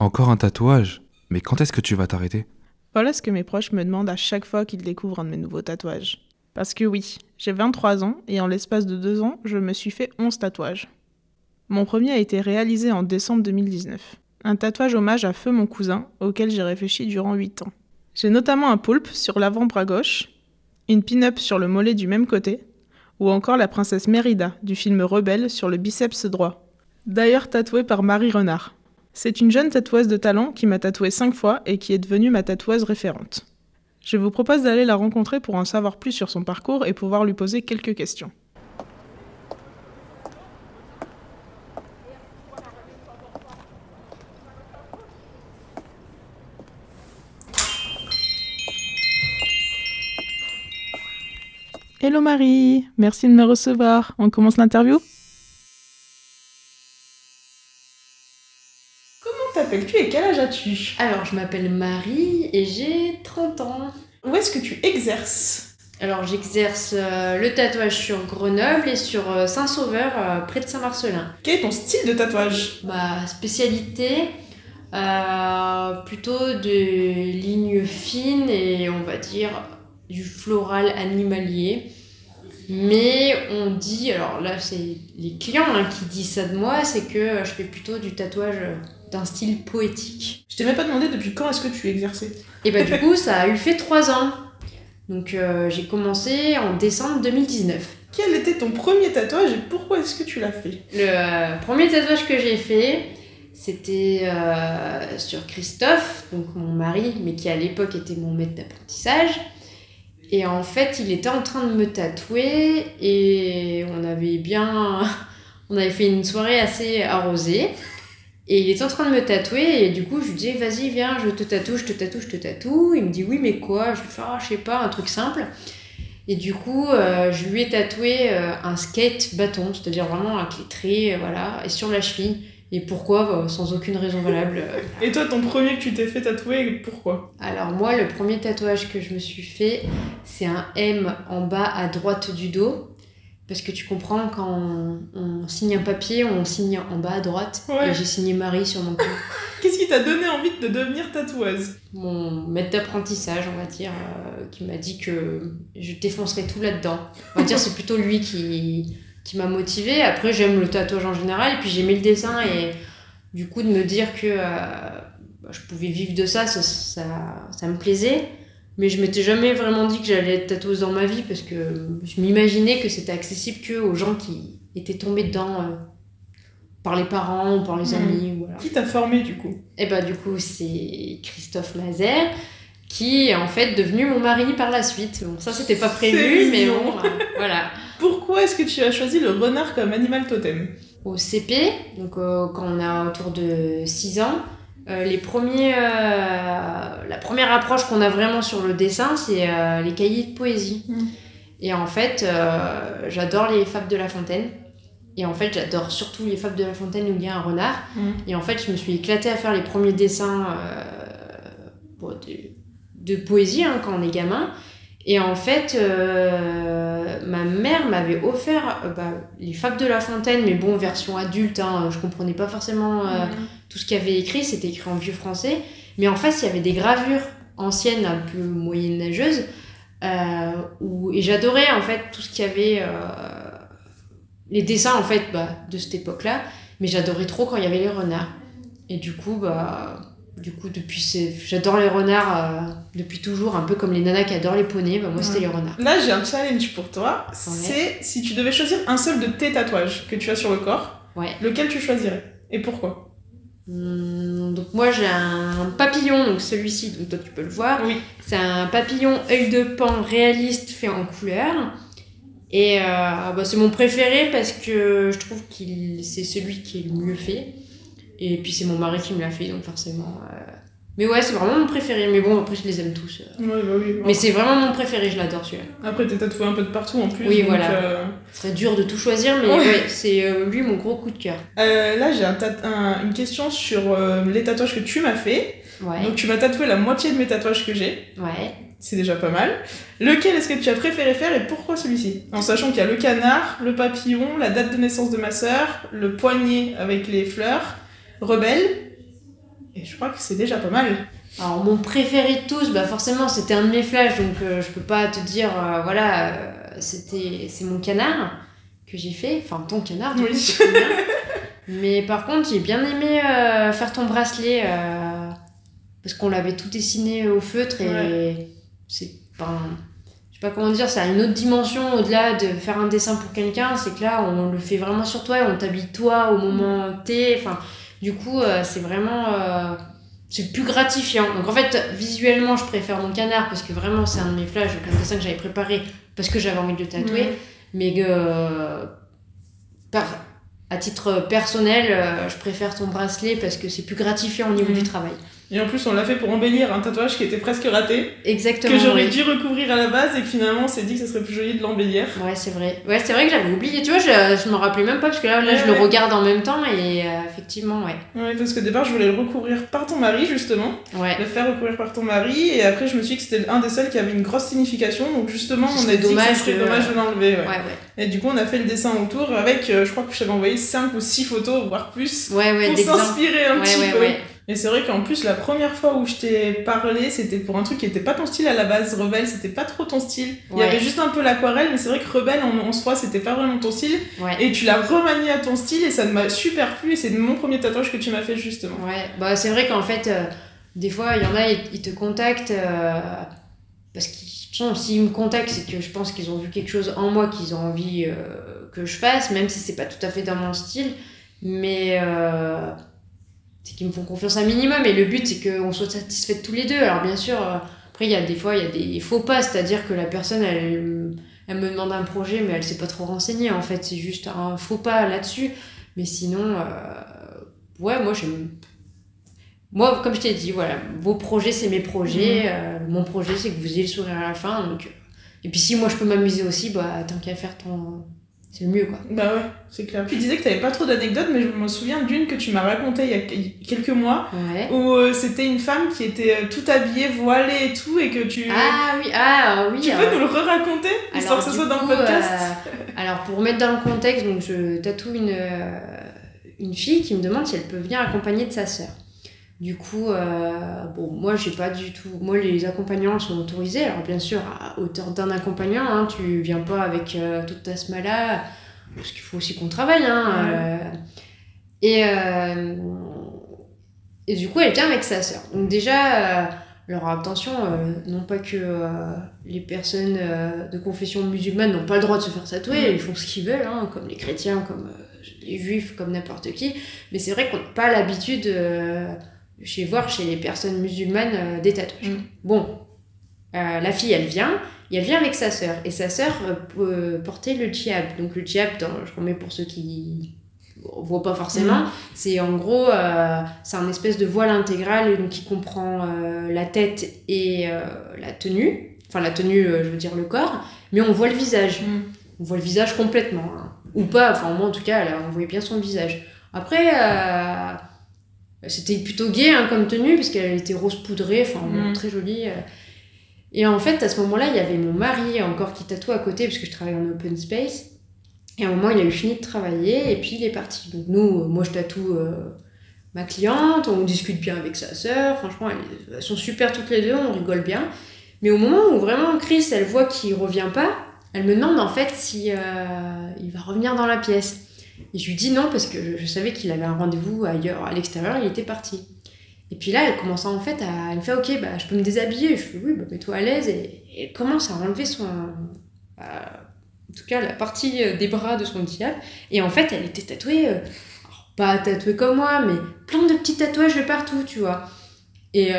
Encore un tatouage Mais quand est-ce que tu vas t'arrêter? Voilà ce que mes proches me demandent à chaque fois qu'ils découvrent un de mes nouveaux tatouages. Parce que oui, j'ai 23 ans et en l'espace de deux ans, je me suis fait 11 tatouages. Mon premier a été réalisé en décembre 2019. Un tatouage hommage à Feu mon cousin, auquel j'ai réfléchi durant 8 ans. J'ai notamment un poulpe sur l'avant-bras gauche, une pin-up sur le mollet du même côté, ou encore la princesse Mérida du film Rebelle sur le biceps droit. D'ailleurs tatouée par Marie Renard. C'est une jeune tatoueuse de talent qui m'a tatoué 5 fois et qui est devenue ma tatoueuse référente. Je vous propose d'aller la rencontrer pour en savoir plus sur son parcours et pouvoir lui poser quelques questions. Hello Marie, merci de me recevoir. On commence l'interview Comment t'appelles-tu et quel âge as-tu Alors, je m'appelle Marie et j'ai 30 ans. Où est-ce que tu exerces Alors, j'exerce euh, le tatouage sur Grenoble et sur euh, Saint-Sauveur, euh, près de Saint-Marcelin. Quel est ton style de tatouage Ma spécialité, plutôt de lignes fines et on va dire du floral animalier. Mais on dit, alors là c'est les clients hein, qui disent ça de moi, c'est que je fais plutôt du tatouage d'un style poétique. Je t'ai même pas demandé depuis quand est-ce que tu exerçais. Et bah du coup ça a eu fait trois ans. Donc euh, j'ai commencé en décembre 2019. Quel était ton premier tatouage et pourquoi est-ce que tu l'as fait? Le euh, premier tatouage que j'ai fait, c'était euh, sur Christophe, donc mon mari, mais qui à l'époque était mon maître d'apprentissage. Et en fait, il était en train de me tatouer et on avait bien. On avait fait une soirée assez arrosée. Et il était en train de me tatouer et du coup, je lui dis Vas-y, viens, je te tatoue, je te tatoue, je te tatoue. Il me dit Oui, mais quoi? Je lui fais Ah, je sais pas, un truc simple. Et du coup, euh, je lui ai tatoué euh, un skate bâton, c'est-à-dire vraiment avec les traits, euh, voilà, et sur la cheville. Et pourquoi? Bah, Sans aucune raison valable. euh, Et toi, ton premier que tu t'es fait tatouer, pourquoi? Alors moi, le premier tatouage que je me suis fait, c'est un M en bas à droite du dos. Parce que tu comprends, quand on, on signe un papier, on signe en bas à droite. Ouais. Et j'ai signé Marie sur mon cou. Qu'est-ce qui t'a donné envie de devenir tatoueuse? Mon maître d'apprentissage, on va dire, euh, qui m'a dit que je défoncerais tout là-dedans. On va dire c'est plutôt lui qui, qui m'a motivée. Après, j'aime le tatouage en général. Et puis j'aimais le dessin. Et du coup, de me dire que euh, bah, je pouvais vivre de ça, ça, ça, ça me plaisait. Mais je m'étais jamais vraiment dit que j'allais être tatoueuse dans ma vie parce que je m'imaginais que c'était accessible que aux gens qui étaient tombés dedans euh, par les parents ou par les Mhm. amis. Voilà. Qui t'a formé du coup? Et bah du coup c'est Christophe Mazer qui est en fait devenu mon mari par la suite. Bon ça c'était pas prévu mais bon euh, voilà. Pourquoi est-ce que tu as choisi le renard comme animal totem? Au CP, donc euh, quand on a autour de 6 ans, euh, les premiers, euh, la première approche qu'on a vraiment sur le dessin c'est euh, les cahiers de poésie. Mhm. Et en fait j'adore les fables de La Fontaine. Et en fait, j'adore surtout les fables de La Fontaine où il y a un renard. Mhm. Et en fait, je me suis éclatée à faire les premiers dessins bon, de, de poésie hein, quand on est gamin. Et en fait, ma mère m'avait offert bah, les fables de La Fontaine, mais bon, version adulte. Hein, je comprenais pas forcément euh, tout ce qu'il y avait écrit. C'était écrit en vieux français. Mais en face, il y avait des gravures anciennes, un peu moyenâgeuses. Euh, où, et j'adorais en fait tout ce qu'il y avait. euh, les dessins en fait bah, de cette époque-là. Mais j'adorais trop quand il y avait les renards. Et du coup, bah, du coup depuis j'adore les renards euh, depuis toujours, un peu comme les nanas qui adorent les poneys. Bah, moi, c'était les renards. Là, j'ai un challenge pour toi. C'est si tu devais choisir un seul de tes tatouages que tu as sur le corps, Ouais. lequel tu choisirais Et pourquoi? Donc moi j'ai un papillon, donc celui-ci, donc toi tu peux le voir. Oui. C'est un papillon œil de pan réaliste fait en couleur. Et euh, bah, c'est mon préféré parce que je trouve qu'il c'est celui qui est le mieux fait. Et puis c'est mon mari qui me l'a fait, donc forcément. euh, Mais ouais, c'est vraiment mon préféré. Mais bon, après je les aime tous. euh. Ouais, bah oui. Mais c'est vraiment mon préféré, je l'adore celui-là. Après, t'es tatoué un peu de partout en plus. Oui, donc, voilà. euh, Ce serait dur de tout choisir, mais Ouais. c'est euh, lui mon gros coup de cœur. euh, là, j'ai un un- une question sur les tatouages que tu m'as fait. Ouais, Donc, tu m'as tatoué la moitié de mes tatouages que j'ai. ouais. C'est déjà pas mal. Lequel est-ce que tu as préféré faire et pourquoi celui-ci? En sachant qu'il y a le canard, le papillon, la date de naissance de ma sœur, le poignet avec les fleurs, rebelle Et je crois que c'est déjà pas mal. Alors, mon préféré de tous, bah forcément, c'était un de mes flashs, donc euh, je peux pas te dire, euh, voilà, euh, c'était, c'est mon canard que j'ai fait. Enfin, ton canard, Oui. bien. Mais par contre, j'ai bien aimé faire ton bracelet, parce qu'on l'avait tout dessiné au feutre et c'est pas. Je sais pas comment dire, ça a une autre dimension au-delà de faire un dessin pour quelqu'un, c'est que là, on le fait vraiment sur toi et on t'habille toi au moment T. Enfin, du coup, euh, c'est vraiment. euh, c'est plus gratifiant. Donc en fait, visuellement, je préfère mon canard parce que vraiment, c'est un de mes flashs, donc un dessin que j'avais préparé parce que j'avais envie de le tatouer. Mais que, euh, par, à titre personnel, euh, je préfère ton bracelet parce que c'est plus gratifiant au niveau du travail. Et en plus, on l'a fait pour embellir un tatouage qui était presque raté, Exactement. que j'aurais oui. dû recouvrir à la base et que finalement on s'est dit que ça serait plus joli de l'embellir. Ouais, c'est vrai. Ouais, c'est vrai que j'avais oublié. Tu vois, je, je me rappelais même pas parce que là, là Ouais, je le regarde en même temps et euh, effectivement, ouais. Ouais, parce qu'au départ, je voulais le recouvrir par ton mari, justement. Ouais. Le faire recouvrir par ton mari. Et après, je me suis dit que c'était un des seuls qui avait une grosse signification. Donc, justement, Ce on a dit que dommage ça serait de- dommage de l'enlever. Ouais, Ouais. Et du coup, on a fait le dessin autour avec, euh, je crois que je t'avais envoyé 5 ou 6 photos, voire plus, Ouais, ouais, pour s'inspirer un Ouais, petit ouais, peu. Et c'est vrai qu'en plus, la première fois où je t'ai parlé, c'était pour un truc qui était pas ton style à la base. Rebelle, c'était pas trop ton style. Il y avait juste un peu l'aquarelle, mais c'est vrai que Rebelle, en, en soi, c'était pas vraiment ton style. Ouais. Et tu l'as remanié à ton style et ça m'a super plu. Et c'est mon premier tatouage que tu m'as fait, justement. Ouais, bah c'est vrai qu'en fait, euh, des fois, il y en a, ils, ils te contactent euh, parce qu'ils sont, s'ils me contactent, c'est que je pense qu'ils ont vu quelque chose en moi qu'ils ont envie euh, que je fasse, même si c'est pas tout à fait dans mon style, mais qu'ils me font confiance un minimum. Et le but, c'est qu'on soit satisfaits tous les deux. Alors, bien sûr, euh, après, il y a des fois, il y a des faux pas, c'est-à-dire que la personne, elle, elle me demande un projet, mais elle s'est pas trop renseignée, en fait, c'est juste un faux pas là-dessus. Mais sinon, euh, ouais, moi, j'aime. Moi, comme je t'ai dit, voilà, vos projets, c'est mes projets. euh, mon projet, c'est que vous ayez le sourire à la fin. Donc... Et puis, si moi, je peux m'amuser aussi, bah, tant qu'à faire ton. C'est le mieux, quoi. Bah ouais, c'est clair. Tu disais que t'avais pas trop d'anecdotes, mais je me souviens d'une que tu m'as racontée il y a que- quelques mois, Ouais. où euh, c'était une femme qui était euh, tout habillée, voilée et tout, et que tu... Ah oui, ah oui. tu alors- peux nous le re-raconter Histoire que ce soit dans le podcast euh, alors, pour mettre dans le contexte, donc je tatoue une, euh, une fille qui me demande si elle peut venir accompagner de sa sœur. Du coup, euh, bon, moi, j'ai pas du tout. Moi, les accompagnants sont autorisés. Alors, bien sûr, à hauteur d'un accompagnant, hein, tu viens pas avec euh, toute ta smala, parce qu'il faut aussi qu'on travaille. Hein, euh. et, et du coup, elle vient avec sa sœur. Donc, déjà. alors attention, non pas que les personnes de confession musulmane n'ont pas le droit de se faire tatouer, ils font ce qu'ils veulent, hein, comme les chrétiens, comme les juifs, comme n'importe qui. Mais c'est vrai qu'on n'a pas l'habitude chez voir chez les personnes musulmanes euh, des tatouages. Mhm. Bon, euh, la fille, elle vient, et elle vient avec sa sœur. Et sa sœur euh, peut porter le djihad. Donc le djihad, dans- je remets pour ceux qui ne voient pas forcément, c'est en gros, euh, c'est un espèce de voile intégral donc qui comprend euh, la tête et euh, la tenue. Enfin, la tenue, euh, je veux dire le corps, mais on voit le visage. Mm. On voit le visage complètement. hein. Ou pas, enfin, moi en tout cas, elle, on voyait bien son visage. Après, euh, c'était plutôt gay hein, comme tenue, puisqu'elle était rose poudrée, enfin, bon, Mm. très jolie. euh. Et en fait, à ce moment-là, il y avait mon mari encore qui tatoue à côté, parce que je travaille en open space. Et à un moment, il a eu fini de travailler, et puis il est parti. Donc nous, euh, moi, je tatoue euh, ma cliente, on discute bien avec sa sœur, franchement, elles, elles sont super toutes les deux, on rigole bien. Mais au moment où vraiment Chris, elle voit qu'il revient pas, elle me demande en fait si euh, il va revenir dans la pièce. Et je lui dis non parce que je, savais qu'il avait un rendez-vous ailleurs, à l'extérieur, il était parti. Et puis là, elle commence en fait à. Elle me fait Ok, bah, je peux me déshabiller. Je fais Oui, bah, mets-toi à l'aise. Et, elle commence à enlever son. euh, en tout cas, la partie euh, des bras de son diable. Et en fait, elle était tatouée. euh, pas tatouée comme moi, mais plein de petits tatouages de partout, tu vois. Et euh,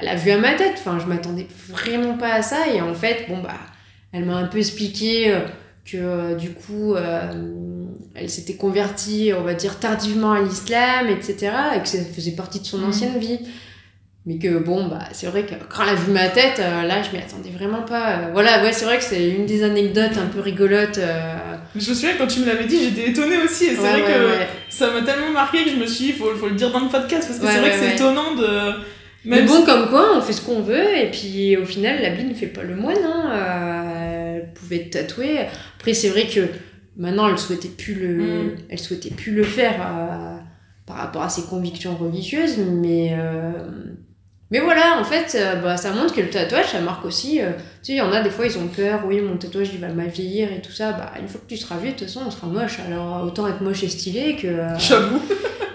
elle a vu à ma tête. Enfin, je m'attendais vraiment pas à ça. Et en fait, bon, bah, elle m'a un peu expliqué que du coup, elle s'était convertie, on va dire, tardivement à l'islam, etc. Et que ça faisait partie de son Mhm. ancienne vie. Mais que bon, bah, c'est vrai que quand elle a vu ma tête, euh, là, je m'y attendais vraiment pas. Euh, voilà, ouais, c'est vrai que c'est une des anecdotes un peu rigolotes. euh, Je me souviens quand tu me l'avais dit, j'étais étonnée aussi. Et c'est ouais, vrai ouais, que ouais. ça m'a tellement marqué que je me suis dit, faut, faut le dire dans le podcast. Parce que c'est vrai que c'est étonnant de. Mais bon, si- comme quoi, on fait ce qu'on veut, et puis au final, l'habit ne fait pas le moine. Hein. Elle pouvait être tatouée. Après, c'est vrai que maintenant, elle souhaitait plus le, Mm. elle souhaitait plus le faire. euh, par rapport à ses convictions religieuses, mais euh, mais voilà, en fait, euh, bah, ça montre que le tatouage, ça marque aussi. euh, tu sais, il y en a des fois, ils ont peur, oui, mon tatouage, il va mal vieillir et tout ça. Bah, une fois que tu seras vieux, de toute façon, on sera moche. Alors, autant être moche et stylé que. euh, J'avoue.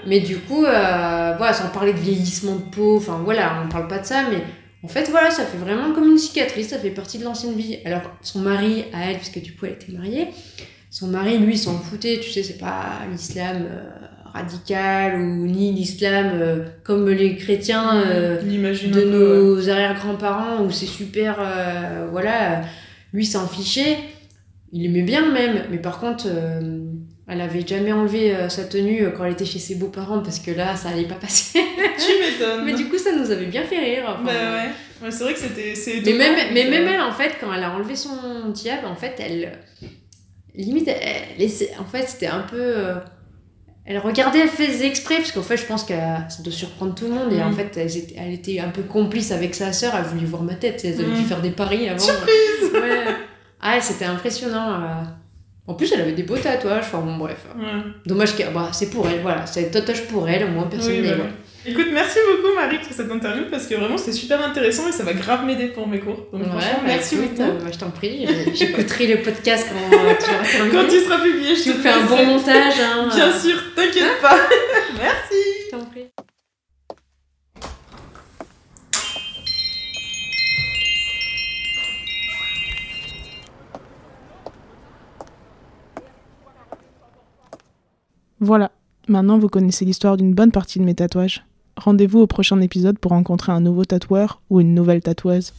mais du coup, voilà, sans parler de vieillissement de peau, enfin voilà, on parle pas de ça, mais en fait, voilà, ça fait vraiment comme une cicatrice, ça fait partie de l'ancienne vie. Alors, son mari, à elle, puisque du coup, elle était mariée, son mari, lui, s'en foutait, tu sais, c'est pas l'islam euh, radical ou ni l'islam euh, comme les chrétiens euh, de ouais. nos arrière-grands-parents où c'est super, euh, voilà, lui s'en fichait, il aimait bien même, mais par contre, elle avait jamais enlevé sa tenue quand elle était chez ses beaux-parents parce que là, ça allait pas passer. Tu m'étonnes. mais du coup, ça nous avait bien fait rire. enfin. Bah ouais. Ouais, c'est vrai que c'était. Mais même, mais même elle, en fait, quand elle a enlevé son diable, en fait, elle. Limite, elle, elle en fait, c'était un peu. euh, elle regardait, elle faisait exprès, parce qu'en fait, je pense que ça doit surprendre tout le monde. Et en Mm. fait, elle était, elle était un peu complice avec sa sœur, elle voulait voir ma tête. Elles avaient dû Mm. faire des paris avant. Surprise Ouais. Ah, c'était impressionnant. euh. En plus, elle avait des beaux tatouages. Enfin, bon, bref. Ouais. Dommage que. Bah, c'est pour elle, voilà. C'est un tatouage pour elle, au moins personne Oui, n'est. Écoute, merci beaucoup Marie pour cette interview parce que vraiment c'était super intéressant et ça va grave m'aider pour mes cours. Donc Ouais, franchement, bah, merci écoute, beaucoup. euh, je t'en prie. J'écouterai le podcast quand euh, tu terminé. Quand il sera publié, je te fais un bon montage, hein. Bien euh, sûr, t'inquiète pas. merci. Je t'en prie. Voilà, maintenant vous connaissez l'histoire d'une bonne partie de mes tatouages. Rendez-vous au prochain épisode pour rencontrer un nouveau tatoueur ou une nouvelle tatoueuse.